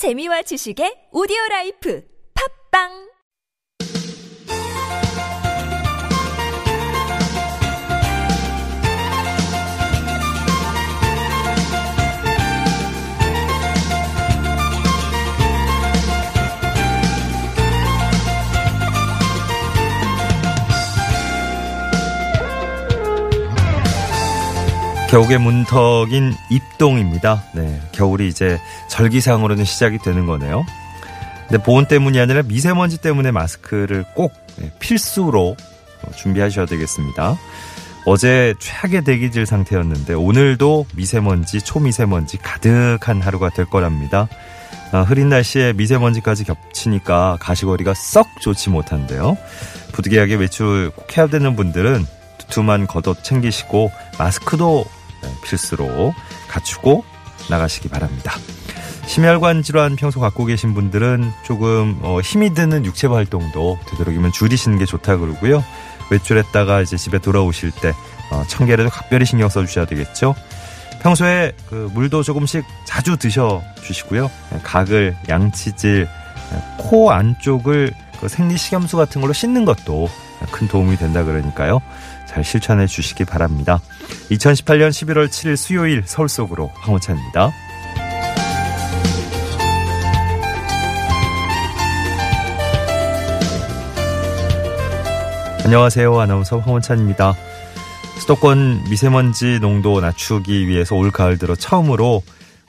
재미와 지식의 오디오 라이프. 팝빵 겨우의 문턱인 입동입니다. 네, 겨울이 이제 절기상으로는 시작이 되는 거네요. 근데 보온 때문이 아니라 미세먼지 때문에 마스크를 꼭 네, 필수로 준비하셔야 되겠습니다. 어제 최악의 대기질 상태였는데 오늘도 미세먼지, 초미세먼지 가득한 하루가 될 거랍니다. 아, 흐린 날씨에 미세먼지까지 겹치니까 가시거리가 썩 좋지 못한데요. 부득이하게 외출 꼭 해야 되는 분들은 두툼한 겉옷 챙기시고 마스크도 네, 필수로 갖추고 나가시기 바랍니다. 심혈관 질환 평소 갖고 계신 분들은 조금 어, 힘이 드는 육체 활동도 되도록이면 줄이시는 게 좋다 그러고요. 외출했다가 이제 집에 돌아오실 때 어, 청결에도 각별히 신경 써주셔야 되겠죠. 평소에 그 물도 조금씩 자주 드셔 주시고요. 각을 양치질, 코 안쪽을 그 생리식염수 같은 걸로 씻는 것도 큰 도움이 된다 그러니까요. 잘 실천해 주시기 바랍니다. 2018년 11월 7일 수요일 서울 속으로 황호찬입니다. 안녕하세요. 아나운서 황원찬입니다. 수도권 미세먼지 농도 낮추기 위해서 올 가을 들어 처음으로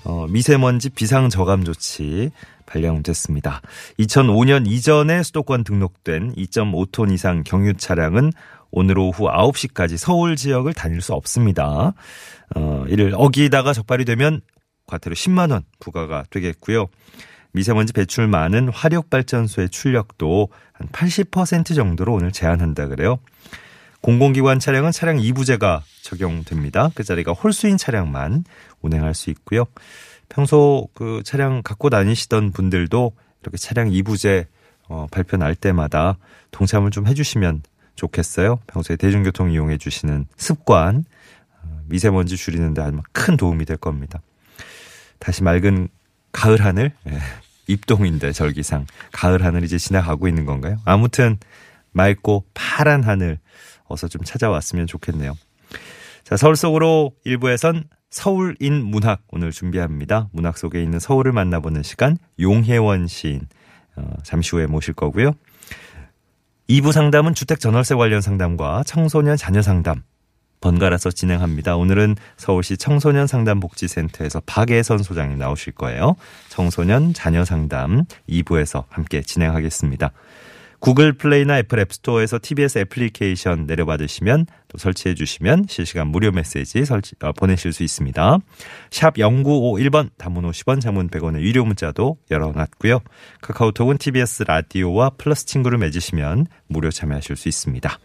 어, 미세먼지 비상 저감 조치 발령됐습니다. 2005년 이전에 수도권 등록된 2.5톤 이상 경유 차량은 오늘 오후 9시까지 서울 지역을 다닐 수 없습니다. 어, 이를 어기다가 적발이 되면 과태료 10만 원 부과가 되겠고요. 미세먼지 배출 많은 화력발전소의 출력도 한 80% 정도로 오늘 제한한다 그래요. 공공기관 차량은 차량 2부제가 적용됩니다. 그 자리가 홀수인 차량만 운행할 수 있고요. 평소 그 차량 갖고 다니시던 분들도 이렇게 차량 2부제 어, 발표 날 때마다 동참을 좀 해주시면 좋겠어요. 평소에 대중교통 이용해 주시는 습관, 어, 미세먼지 줄이는데 아주 큰 도움이 될 겁니다. 다시 맑은 가을 하늘, 예, 입동인데 절기상 가을 하늘 이제 지나가고 있는 건가요? 아무튼 맑고 파란 하늘 어서 좀 찾아왔으면 좋겠네요. 자, 서울 속으로 일부에선 서울인 문학 오늘 준비합니다. 문학 속에 있는 서울을 만나보는 시간 용혜원 시인 어, 잠시 후에 모실 거고요. 2부 상담은 주택 전월세 관련 상담과 청소년 자녀 상담 번갈아서 진행합니다. 오늘은 서울시 청소년 상담복지센터에서 박예선 소장이 나오실 거예요. 청소년 자녀 상담 2부에서 함께 진행하겠습니다. 구글 플레이나 애플 앱스토어에서 TBS 애플리케이션 내려받으시면 또 설치해 주시면 실시간 무료 메시지 설치, 어, 보내실 수 있습니다. 샵 0951번 단문 50원 장문 100원의 유료 문자도 열어놨고요. 카카오톡은 TBS 라디오와 플러스 친구를 맺으시면 무료 참여하실 수 있습니다.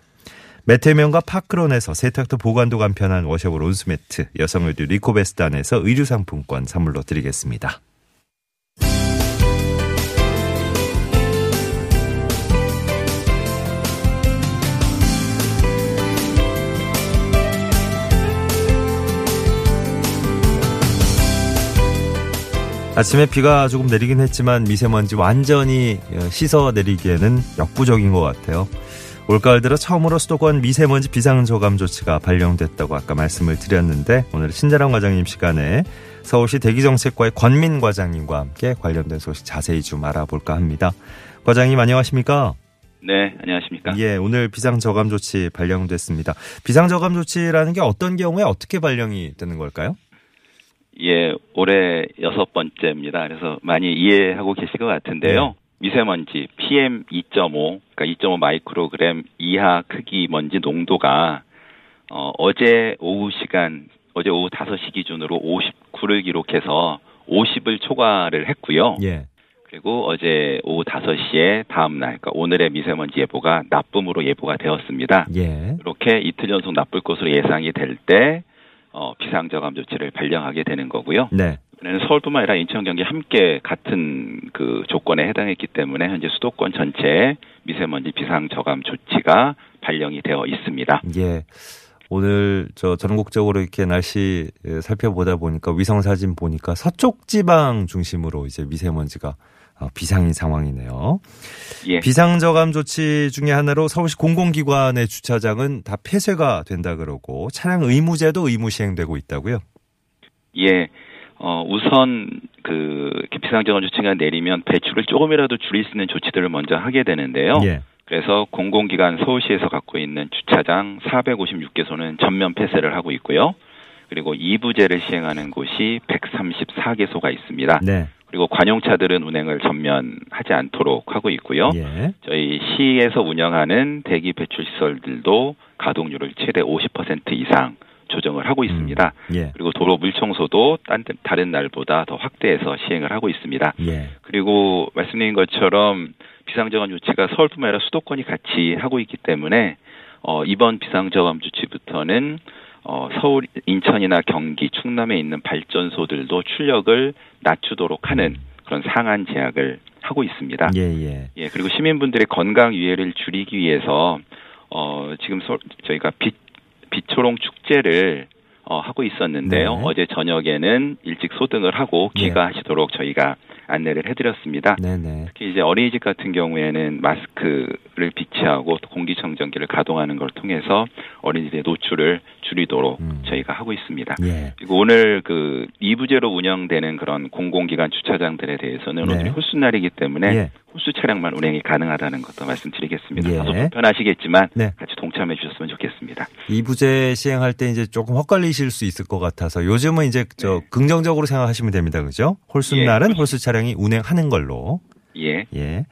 매태명과 파크론에서 세탁도 보관도 간편한 washable 온수매트, 여성 의류 리코베스단에서 의류 상품권 선물로 드리겠습니다. 아침에 비가 조금 내리긴 했지만 미세먼지 완전히 씻어 내리기에는 역부족인 것 같아요. 올가을 들어 처음으로 수도권 미세먼지 비상저감 조치가 발령됐다고 아까 말씀을 드렸는데 오늘 신자랑 과장님 시간에 서울시 대기정책과의 권민 과장님과 함께 관련된 소식 자세히 좀 알아볼까 합니다. 과장님 안녕하십니까? 네, 안녕하십니까? 예, 오늘 비상저감 조치 발령됐습니다. 비상저감 조치라는 게 어떤 경우에 어떻게 발령이 되는 걸까요? 예, 올해 여섯 번째입니다. 그래서 많이 이해하고 계실 것 같은데요. 네. 미세먼지 PM 2.5, 그러니까 2.5 마이크로그램 이하 크기 먼지 농도가 어, 어제 오후 시간, 어제 오후 5시 기준으로 59를 기록해서 50을 초과를 했고요. 예. 그리고 어제 오후 5시에 다음 날, 그러니까 오늘의 미세먼지 예보가 나쁨으로 예보가 되었습니다. 예. 이렇게 이틀 연속 나쁠 것으로 예상이 될 때 어, 비상저감 조치를 발령하게 되는 거고요. 네. 이번에는 서울뿐만 아니라 인천, 경기 함께 같은 그 조건에 해당했기 때문에 현재 수도권 전체에 미세먼지 비상저감 조치가 발령이 되어 있습니다. 예. 오늘 저 전국적으로 이렇게 날씨 살펴보다 보니까 위성 사진 보니까 서쪽 지방 중심으로 이제 미세먼지가 어, 비상인 상황이네요. 예. 비상저감 조치 중에 하나로 서울시 공공기관의 주차장은 다 폐쇄가 된다 그러고 차량 의무제도 의무 시행되고 있다고요? 예. 어, 우선 그 비상저감 조치가 내리면 배출을 조금이라도 줄일 수 있는 조치들을 먼저 하게 되는데요. 예. 그래서 공공기관 서울시에서 갖고 있는 주차장 456개소는 전면 폐쇄를 하고 있고요. 그리고 2부제를 시행하는 곳이 134개소가 있습니다. 네. 그리고 관용차들은 운행을 전면하지 않도록 하고 있고요. 예. 저희 시에서 운영하는 대기 배출 시설들도 가동률을 최대 50% 이상 조정을 하고 있습니다. 예. 그리고 도로 물청소도 딴, 다른 날보다 더 확대해서 시행을 하고 있습니다. 예. 그리고 말씀드린 것처럼 비상저감 조치가 서울뿐만 아니라 수도권이 같이 하고 있기 때문에 어, 이번 비상저감 조치부터는 어, 서울, 인천이나 경기, 충남에 있는 발전소들도 출력을 낮추도록 하는 그런 상한 제약을 하고 있습니다. 예, 예. 예, 그리고 시민분들의 건강 위해를 줄이기 위해서 어, 지금 서, 저희가 빛 빛초롱 축제를 어, 하고 있었는데요. 네. 어제 저녁에는 일찍 소등을 하고 예. 귀가하시도록 저희가 안내를 해드렸습니다. 네네. 특히 이제 어린이집 같은 경우에는 마스크 를 비치하고 또 공기청정기를 가동하는 걸 통해서 어린이들의 노출을 줄이도록 음. 저희가 하고 있습니다. 예. 그리고 오늘 그 2부제로 운영되는 그런 공공기관 주차장들에 대해서는 네. 오늘 홀수날이기 때문에 예. 홀수 차량만 운행이 가능하다는 것도 말씀드리겠습니다. 예. 다소 불편하시겠지만 네. 같이 동참해 주셨으면 좋겠습니다. 이부제 시행할 때 이제 조금 헛갈리실 수 있을 것 같아서 요즘은 이제 저 네. 긍정적으로 생각하시면 됩니다. 그죠? 홀수 예, 날은 그렇습니다. 홀수 차량이 운행하는 걸로. 예. 예.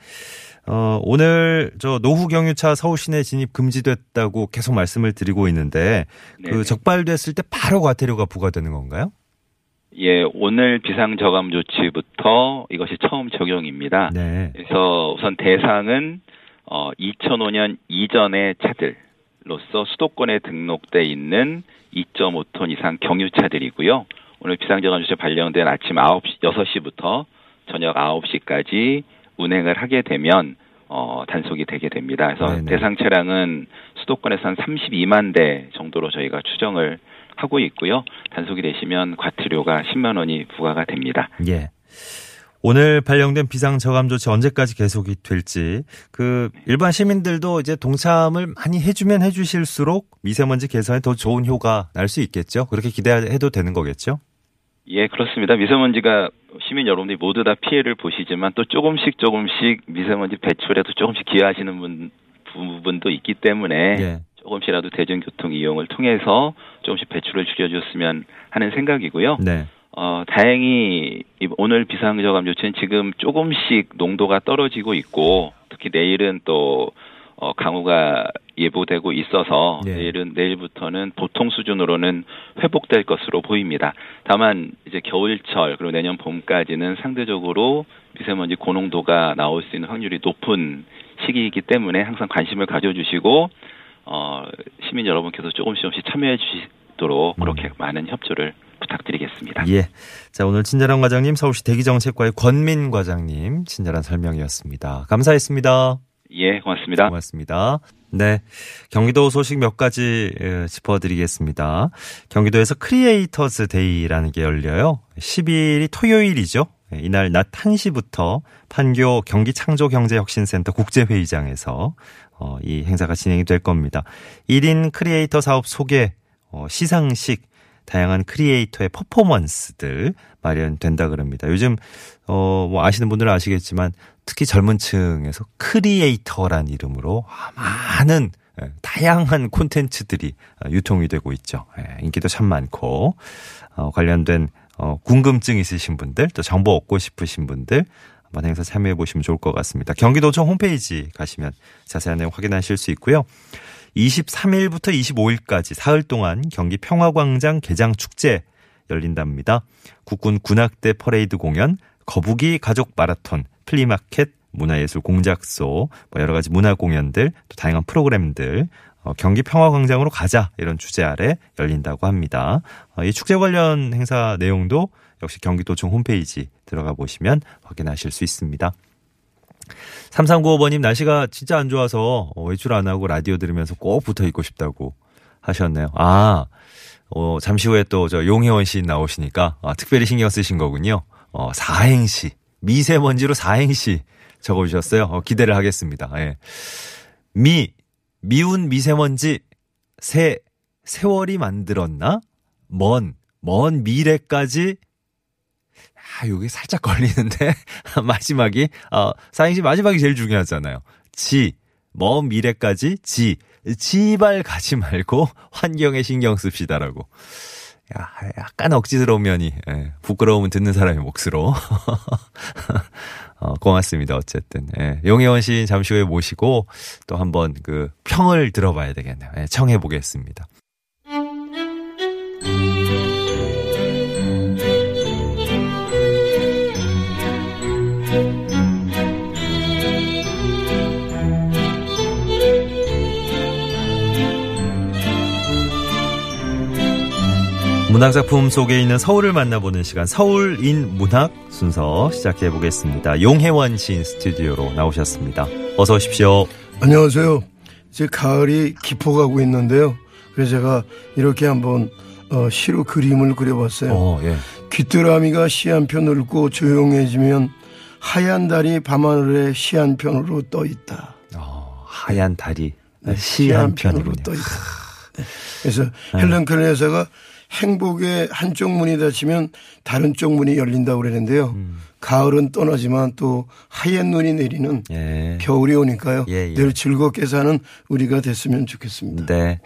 어, 오늘 저 노후 경유차 서울 시내 진입 금지됐다고 계속 말씀을 드리고 있는데 네네. 그 적발됐을 때 바로 과태료가 부과되는 건가요? 예, 오늘 비상 저감 조치부터 이것이 처음 적용입니다. 네. 그래서 우선 대상은 어 2005년 이전의 차들로서 수도권에 등록돼 있는 2.5톤 이상 경유차들이고요. 오늘 비상저감 조치 발령된 아침 9시 6시부터 저녁 9시까지 운행을 하게 되면 어 단속이 되게 됩니다. 그래서 네네. 대상 차량은 수도권에서 한 32만 대 정도로 저희가 추정을 하고 있고요. 단속이 되시면 과태료가 10만 원이 부과가 됩니다. 예. 오늘 발령된 비상 저감 조치 언제까지 계속이 될지 그 일반 시민들도 이제 동참을 많이 해주면 해주실수록 미세먼지 개선에 더 좋은 효과 날 수 있겠죠. 그렇게 기대해도 되는 거겠죠. 예, 그렇습니다. 미세먼지가 시민 여러분들이 모두 다 피해를 보시지만 또 조금씩 조금씩 미세먼지 배출에도 조금씩 기여하시는 분, 부분도 있기 때문에 예. 조금씩이라도 대중교통 이용을 통해서 조금씩 배출을 줄여줬으면 하는 생각이고요. 네. 어, 다행히 이- 오늘 비상저감 조치는 지금 조금씩 농도가 떨어지고 있고 특히 내일은 또 어, 강우가 예보되고 있어서 예. 내일은 내일부터는 보통 수준으로는 회복될 것으로 보입니다. 다만 이제 겨울철 그리고 내년 봄까지는 상대적으로 미세먼지 고농도가 나올 수 있는 확률이 높은 시기이기 때문에 항상 관심을 가져주시고 어, 시민 여러분께서 조금씩 조금씩 참여해 주시도록 그렇게 많은 협조를 부탁드리겠습니다. 예. 자, 오늘 친절한 과장님, 서울시 대기정책과의 권민 과장님, 친절한 설명이었습니다. 감사했습니다. 예, 고맙습니다. 고맙습니다. 네. 경기도 소식 몇 가지 에, 짚어드리겠습니다. 경기도에서 Creators Day라는 게 열려요. 10일이 토요일이죠. 예, 이날 낮 1시부터 판교 경기창조경제혁신센터 국제회의장에서 어, 이 행사가 진행이 될 겁니다. 1인 크리에이터 사업 소개, 어, 시상식, 다양한 크리에이터의 퍼포먼스들 마련된다 그럽니다. 요즘 어 뭐 아시는 분들은 아시겠지만 특히 젊은 층에서 크리에이터란 이름으로 많은 예, 다양한 콘텐츠들이 어, 유통이 되고 있죠. 예, 인기도 참 많고 어, 관련된 어, 궁금증 있으신 분들 또 정보 얻고 싶으신 분들 한번 행사 참여해 보시면 좋을 것 같습니다. 경기도청 홈페이지 가시면 자세한 내용 확인하실 수 있고요. 23일부터 25일까지 사흘 동안 경기 평화광장 개장 축제 열린답니다. 국군 군악대 퍼레이드 공연, 거북이 가족 마라톤, 플리마켓, 문화예술 공작소, 뭐 여러 가지 문화 공연들, 또 다양한 프로그램들, 어, 경기 평화광장으로 가자 이런 주제 아래 열린다고 합니다. 어, 이 축제 관련 행사 내용도 역시 경기도청 홈페이지 들어가 보시면 확인하실 수 있습니다. 3395번님 날씨가 진짜 안 좋아서 어, 외출 안 하고 라디오 들으면서 꼭 붙어 있고 싶다고 하셨네요. 아, 어, 잠시 후에 또 저 용혜원 씨 나오시니까 아, 특별히 신경 쓰신 거군요. 어, 사행시. 미세먼지로 사행시 적어주셨어요. 어, 기대를 하겠습니다. 예. 미, 미운 미세먼지, 세, 세월이 만들었나? 먼, 먼 미래까지 아, 요게 살짝 걸리는데. 마지막이, 어, 사행시 마지막이 제일 중요하잖아요. 지, 먼 미래까지 지, 지발 가지 말고 환경에 신경 씁시다라고. 야, 약간 억지스러운 면이, 예, 부끄러움은 듣는 사람의 몫으로. 어, 고맙습니다. 어쨌든. 예, 용혜원 시인 잠시 후에 모시고 또 한번 그 평을 들어봐야 되겠네요. 예, 청해 보겠습니다. 문학작품 속에 있는 서울을 만나보는 시간 서울인 문학 순서 시작해 보겠습니다. 용혜원 시인 스튜디오로 나오셨습니다. 어서 오십시오. 안녕하세요. 이제 가을이 깊어가고 있는데요. 그래서 제가 이렇게 한번 어, 시로 그림을 그려봤어요. 어, 예. 귀뚜라미가 시 한 편 읊고 조용해지면 하얀 달이 밤하늘에 시 한 편으로 떠 있다. 어, 하얀 달이 네, 시한 편으로 떠 있다. 네. 그래서 헬렌 켈러 여사가 행복의 한쪽 문이 닫히면 다른 쪽 문이 열린다고 그러는데요. 음. 가을은 떠나지만 또 하얀 눈이 내리는 예. 겨울이 오니까요. 예, 예. 늘 즐겁게 사는 우리가 됐으면 좋겠습니다. 네.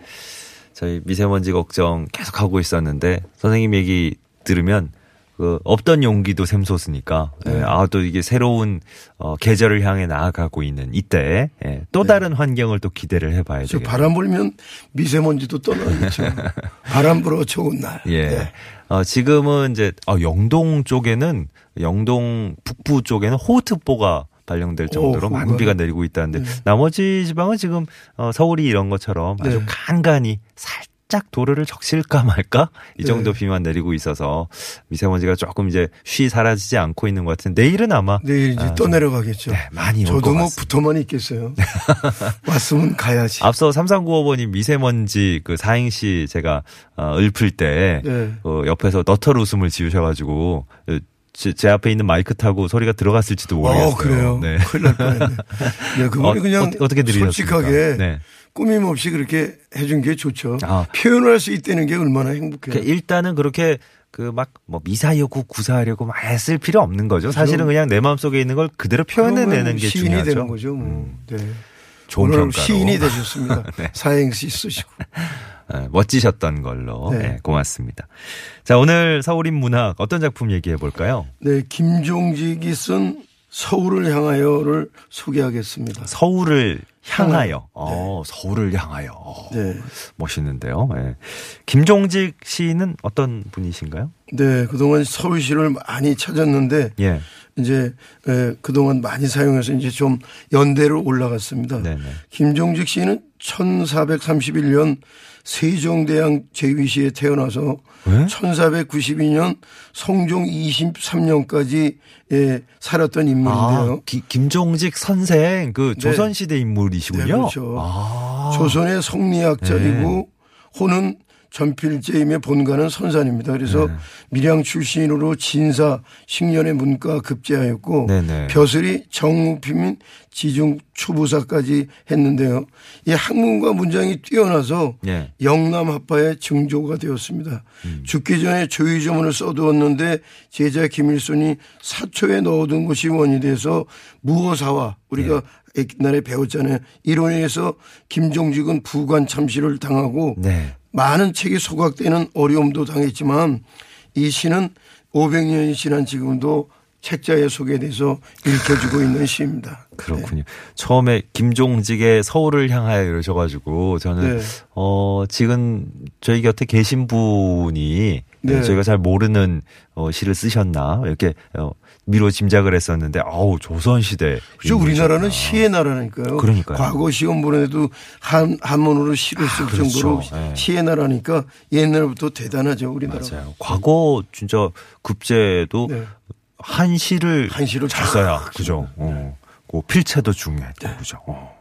저희 미세먼지 걱정 계속 하고 있었는데 선생님 얘기 들으면 그 없던 용기도 샘솟으니까 네. 예, 아또 이게 새로운 어 계절을 향해 나아가고 있는 이때 예, 또 다른 환경을 또 기대를 해봐야 저 되겠네요. 바람 불면 미세먼지도 떠나겠죠. 바람 불어 좋은 날. 예. 네. 어, 지금은 이제 어, 영동 쪽에는 영동 북부 쪽에는 호우특보가 발령될 정도로 오, 많은 호우가. 비가 내리고 있다는데 네. 나머지 지방은 지금 어, 서울이 이런 것처럼 아주 네. 간간히 살짝 도로를 적실까 말까 이 정도 네. 비만 내리고 있어서 미세먼지가 조금 이제 쉬 사라지지 않고 있는 것 같은데 내일은 아마 내일 이제 아, 또 좀, 내려가겠죠. 네, 많이 올 저도 것뭐 같습니다. 붙어만 있겠어요. 왔으면 가야지. 앞서 3395번님 미세먼지 그 사행시 제가 어, 읊을 때 네. 그 옆에서 너털 웃음을 지으셔가지고 어, 제, 제 앞에 있는 마이크 타고 소리가 들어갔을지도 모르겠어요. 어, 그래요. 네. 큰일 날 뻔했네. 네, 그분이 어, 그냥 어, 들으셨습니까? 솔직하게 네. 꾸밈 없이 그렇게 해준 게 좋죠. 아. 표현할 수 있다는 게 얼마나 행복해요. 그러니까 일단은 그렇게 그 막 뭐 미사여구 구사하려고 막 애쓸 필요 없는 거죠. 사실은. 그냥 내 마음속에 있는 걸 그대로 표현해내는 게 시인이 중요하죠. 되는 거죠. 뭐. 네. 좋은 오늘 평가로. 시인이 되셨습니다. 네. 사행시 쓰시고. 네, 멋지셨던 걸로 네. 네, 고맙습니다. 자 오늘 서울인 문학 어떤 작품 얘기해 볼까요? 네, 김종직이 쓴 서울을 향하여를 소개하겠습니다. 서울을 향하여. 네. 어, 서울을 향하여. 어, 네. 멋있는데요. 예. 김종직 시인은 어떤 분이신가요? 네, 그동안 서울시를 많이 찾았는데 예. 이제 에, 그동안 많이 사용해서 이제 좀 연대로 올라갔습니다. 네네. 김종직 씨는 1431년 세종대왕 제위시에 태어나서 왜? 1492년 성종 23년까지 예, 살았던 아, 인물인데요. 기- 김종직 선생 그 네. 조선시대 인물이시군요. 네, 그렇죠. 아. 조선의 성리학자이고 네. 호는 전필 제임의 본가는 선산입니다. 그래서 네. 밀양 출신으로 진사 식년의 문과 급제하였고 네네. 벼슬이 정우피민 지중 추부사까지 했는데요. 이 학문과 문장이 뛰어나서 예. 영남 학파의 증조가 되었습니다. 죽기 전에 조의조문을 써두었는데 제자 김일손이 사초에 넣어둔 것이 원이 돼서 무어사와 우리가 옛날에 배웠잖아요. 이론에 의해서 김종직은 부관 참시를 당하고 네. 많은 책이 소각되는 어려움도 당했지만 이 시는 500년이 지난 지금도 책자에 소개돼서 읽혀주고 있는 시입니다. 그렇군요. 처음에 김종직의 서울을 향하여 이러셔가지고 저는 네. 어 지금 저희 곁에 계신 분이 네. 저희가 잘 모르는 어, 시를 쓰셨나 이렇게 어, 미로 짐작을 했었는데 아우 조선 시대 그죠? 우리나라는 시의 나라니까요. 그러니까요. 과거 시험 보내도 한, 한문으로 시를 쓸 아, 그렇죠. 정도로 네. 시의 나라니까 옛날부터 대단하죠, 우리나라. 맞아요. 과거 진짜 급제도 네. 한 시를 한 시를 잘 써야 쫙 그죠. 어. 그 필체도 중요했고 그죠. 어.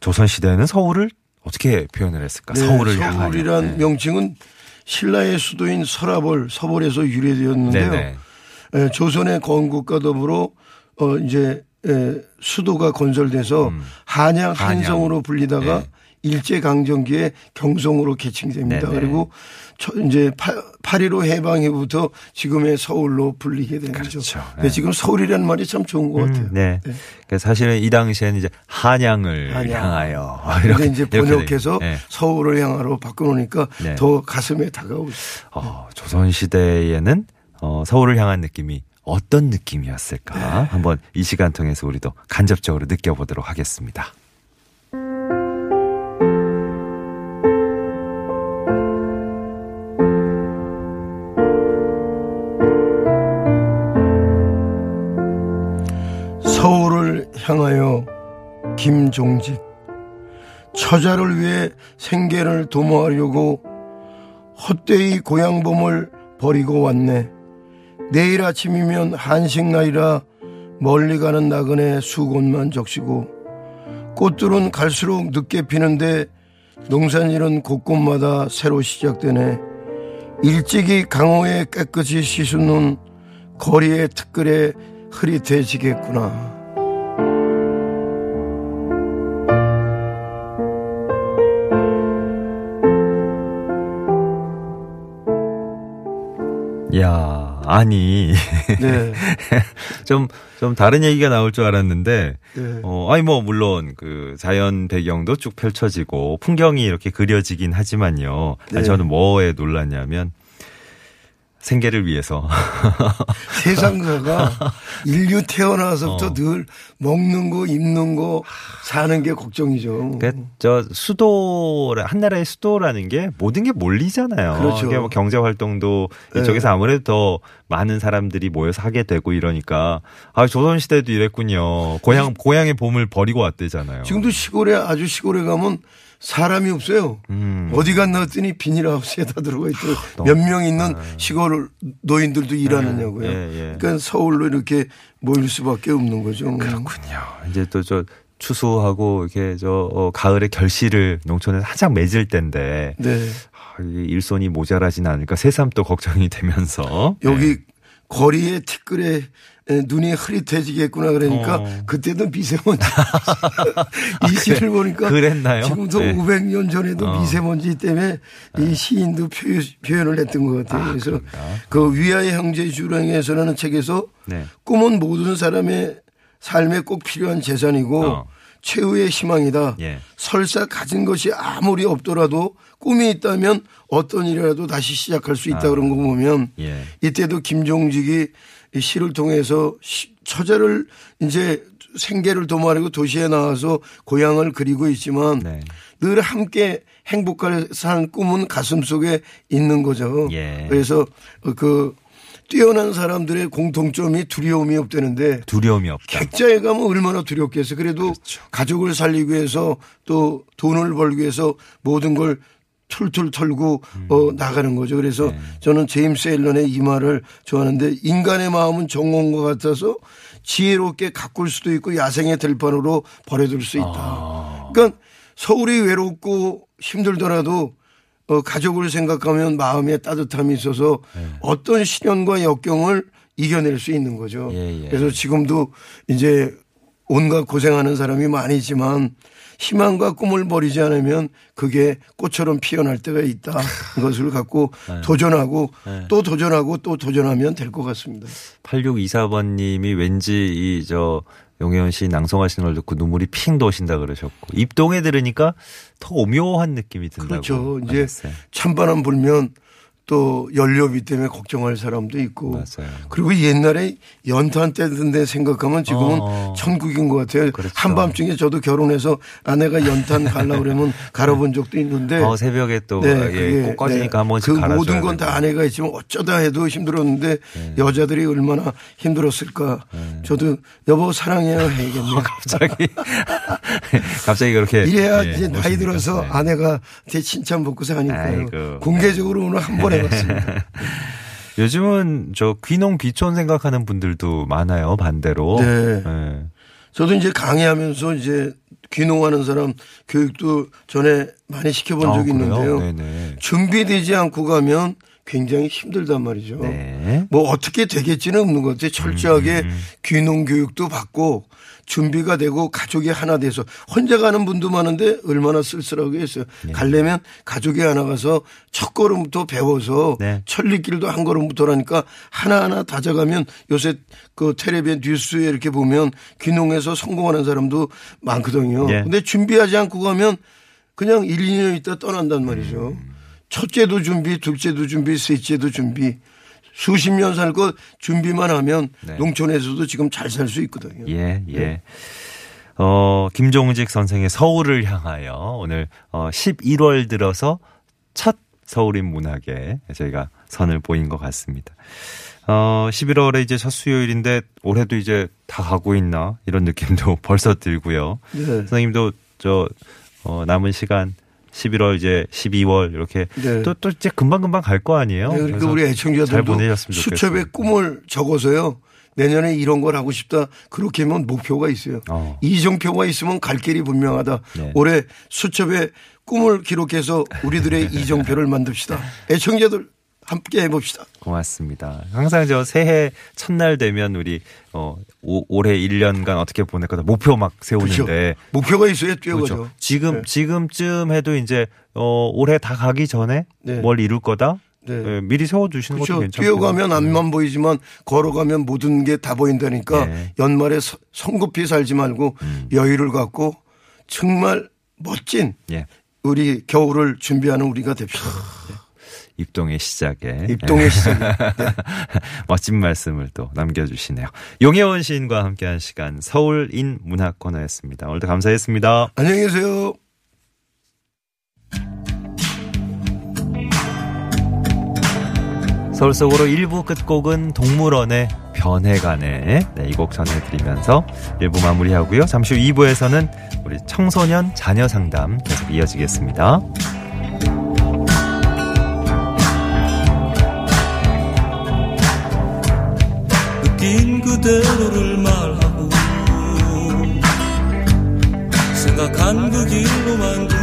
조선 시대에는 서울을 어떻게 표현을 했을까? 네, 서울을. 서울이란 네. 명칭은 신라의 수도인 설화벌 서벌에서 유래되었는데요. 네네. 에, 조선의 건국과 더불어 어 이제 에, 수도가 건설돼서 음. 한양. 한성으로 불리다가 네. 일제 강점기에 경성으로 개칭됩니다. 네네. 그리고 저 이제 8.15 해방 이후부터 지금의 서울로 불리게 된 거죠. 그렇죠. 근데 네. 지금 서울이라는 말이 참 좋은 것 같아요. 음, 네. 네. 그러니까 사실은 이 당시에는 이제 한양을 한양. 향하여 이렇게 이제 번역해서 돼- 네. 서울을 향하로 바꿔놓으니까 네. 더 가슴에 다가오죠. 어, 조선 시대에는 어, 서울을 향한 느낌이 어떤 느낌이었을까? 네. 한번 이 시간 통해서 우리도 간접적으로 느껴보도록 하겠습니다. 서울을 향하여 김종직 처자를 위해 생계를 도모하려고 헛되이 고향봄을 버리고 왔네. 내일 아침이면 한식 날이라 멀리 가는 나그네 수곤만 적시고 꽃들은 갈수록 늦게 피는데 농산일은 곳곳마다 새로 시작되네. 일찍이 강호에 깨끗이 씻은 눈 거리의 특글에 흐릿해지겠구나. 야, 아니 네. 좀 좀 다른 얘기가 나올 줄 알았는데 네. 어, 아니 뭐 물론 그 자연 배경도 쭉 펼쳐지고 풍경이 이렇게 그려지긴 하지만요. 아니, 네. 저는 뭐에 놀랐냐면 생계를 위해서 세상사가 인류 태어나서부터 어. 늘 먹는 거, 입는 거, 사는 게 걱정이죠. 그저 수도 한 나라의 수도라는 게 모든 게 몰리잖아요. 그렇죠. 뭐 경제 활동도 네. 이쪽에서 아무래도 더 많은 사람들이 모여서 하게 되고 이러니까 아 조선 시대도 이랬군요. 고향 고향의 봄을 버리고 왔대잖아요. 지금도 시골에 아주 시골에 가면 사람이 없어요. 음. 어디 갔나 했더니 비닐하우스에 다 들어가 있더라고요. 너무- 몇명 있는 시골 노인들도 일하느냐고요. 예, 예. 그러니까 서울로 이렇게 모일 수밖에 없는 거죠. 그렇군요. 이제 또 저 추수하고 이렇게 저 어, 가을에 결실을 농촌에서 한창 맺을 때인데 네. 아, 일손이 모자라진 않을까 새삼 또 걱정이 되면서 여기 네. 거리의 티끌에 에, 눈이 흐릿해지겠구나 그러니까 어. 아, 그때도 미세먼지 이 시를 보니까 그랬나요? 지금도 네. 500년 전에도 어. 미세먼지 때문에 이 시인도 표현, 을 했던 것 같아요. 아, 그래서 그런가? 그 위아의 형제 주랑에서라는 책에서 네. 꿈은 모든 사람의 삶에 꼭 필요한 재산이고 어. 최후의 희망이다. 예. 설사 가진 것이 아무리 없더라도 꿈이 있다면 어떤 일이라도 다시 시작할 수 있다 그런 거 보면 예. 이때도 김종직이 이 시를 통해서 시- 처자를 이제 생계를 도모하려고 도시에 나와서 고향을 그리고 있지만 네. 늘 함께 행복할 사는 꿈은 가슴 속에 있는 거죠. 예. 그래서 그 뛰어난 사람들의 공통점이 두려움이 없다는데 두려움이 없다. 객자에 가면 얼마나 두렵겠어요. 그래도 그렇죠. 가족을 살리기 위해서 또 돈을 벌기 위해서 모든 걸 툴툴 털고 어, 나가는 거죠. 그래서 음. 네. 저는 제임스 앨런의 이 말을 좋아하는데 인간의 마음은 정원과 같아서 지혜롭게 가꿀 수도 있고 야생의 들판으로 버려둘 수 있다. 아. 그러니까 서울이 외롭고 힘들더라도 어, 가족을 생각하면 마음에 따뜻함이 있어서 네. 어떤 시련과 역경을 이겨낼 수 있는 거죠. 예, 예. 그래서 지금도 이제 온갖 고생하는 사람이 많이지만 희망과 꿈을 버리지 않으면 그게 꽃처럼 피어날 때가 있다. 이것을 갖고 도전하고 네. 또 도전하고 또 도전하면 될 것 같습니다. 8624번 님이 왠지 이 저 용혜원 씨 낭송하시는 걸 듣고 눈물이 핑 도신다 그러셨고 입동에 들으니까 더 오묘한 느낌이 든다고. 그렇죠. 이제 하셨어요. 찬바람 불면 또 연료비 때문에 걱정할 사람도 있고 맞아요. 그리고 옛날에 연탄 때던데 생각하면 지금은 어. 천국인 것 같아요. 그렇죠. 한밤중에 저도 결혼해서 아내가 연탄 갈라 그러면 갈아본 적도 있는데 어, 새벽에 또 네, 예, 꺼지니까 네. 한 번씩 그 모든 건 다. 아내가 있지만 어쩌다 해도 힘들었는데 여자들이 얼마나 힘들었을까. 저도 여보 사랑해요 해야겠네요. 갑자기 갑자기 그렇게 이래야 예, 이제 나이. 들어서 네. 아내가 대 칭찬 하니까요. 아이고. 공개적으로 오늘 한 번 해봤습니다. 요즘은 저 귀농 귀촌 생각하는 분들도 많아요 반대로. 네. 예. 저도 이제 강의하면서 이제 귀농하는 사람 교육도 전에 많이 시켜본 아, 적이 그래요? 있는데요. 네네. 준비되지 않고 가면 굉장히 힘들단 말이죠. 네. 뭐 어떻게 되겠지는 없는 것 같아요. 철저하게 음. 귀농 교육도 받고 준비가 되고 가족이 하나 돼서 혼자 가는 분도 많은데 얼마나 쓸쓸하게 했어요. 네. 가려면 가족이 하나 가서 첫 걸음부터 배워서 네. 천리길도 한 걸음부터라니까 하나하나 다져가면 요새 그 텔레비전 뉴스에 이렇게 보면 귀농해서 성공하는 사람도 많거든요. 예. 근데 준비하지 않고 가면 그냥 1, 2년 있다 떠난단 말이죠. 음. 첫째도 준비, 둘째도 준비, 셋째도 준비. 수십 년 살 것 준비만 하면 네. 농촌에서도 지금 잘 살 수 있거든요. 예, 예. 어, 김종직 선생의 서울을 향하여 오늘 어, 11월 들어서 첫 서울인 문학에 저희가 선을 보인 것 같습니다. 어, 11월에 이제 첫 수요일인데 올해도 이제 다 가고 있나 이런 느낌도 벌써 들고요. 네. 선생님도 저 어, 남은 시간 11월 이제 12월 이렇게 네. 또또 이제 금방 금방 갈 거 아니에요. 네, 그러니까 우리 잘 애청자들도. 수첩에 꿈을 적어서요. 내년에 이런 걸 하고 싶다. 그렇게 하면 목표가 있어요. 어. 이정표가 있으면 갈 길이 분명하다. 네. 올해 수첩에 꿈을 기록해서 우리들의 이정표를 만듭시다. 애청자들 함께 해봅시다. 고맙습니다. 항상 저 새해 첫날 되면 우리 어 오, 올해 1년간 어떻게 보낼 거다 목표 막 그렇죠. 세우는데 목표가 있어야 뛰어가죠. 그렇죠. 지금 네. 지금쯤 해도 이제 어 올해 다 가기 전에 네. 뭘 이룰 거다. 네. 예, 미리 세워 주시는 것도 그렇죠. 괜찮고. 뛰어가면 앞만 보이지만 걸어가면 모든 게 다 보인다니까 네. 연말에 서- 성급히 살지 말고 여유를 갖고 정말 멋진 예. 우리 겨울을 준비하는 우리가 됩시다. 입동의 시작에 입동의 시작. 멋진 말씀을 또 남겨주시네요. 용혜원 시인과 함께한 시간 서울인 문학 코너였습니다. 오늘도 감사했습니다. 안녕히 계세요. 서울 속으로 1부 끝곡은 동물원의 변해가네. 네, 이 곡 전해드리면서 1부 마무리하고요. 잠시 후 2부에서는 우리 청소년 자녀 상담 계속 이어지겠습니다. 그대로를 말하고 생각한 그 길로만 둥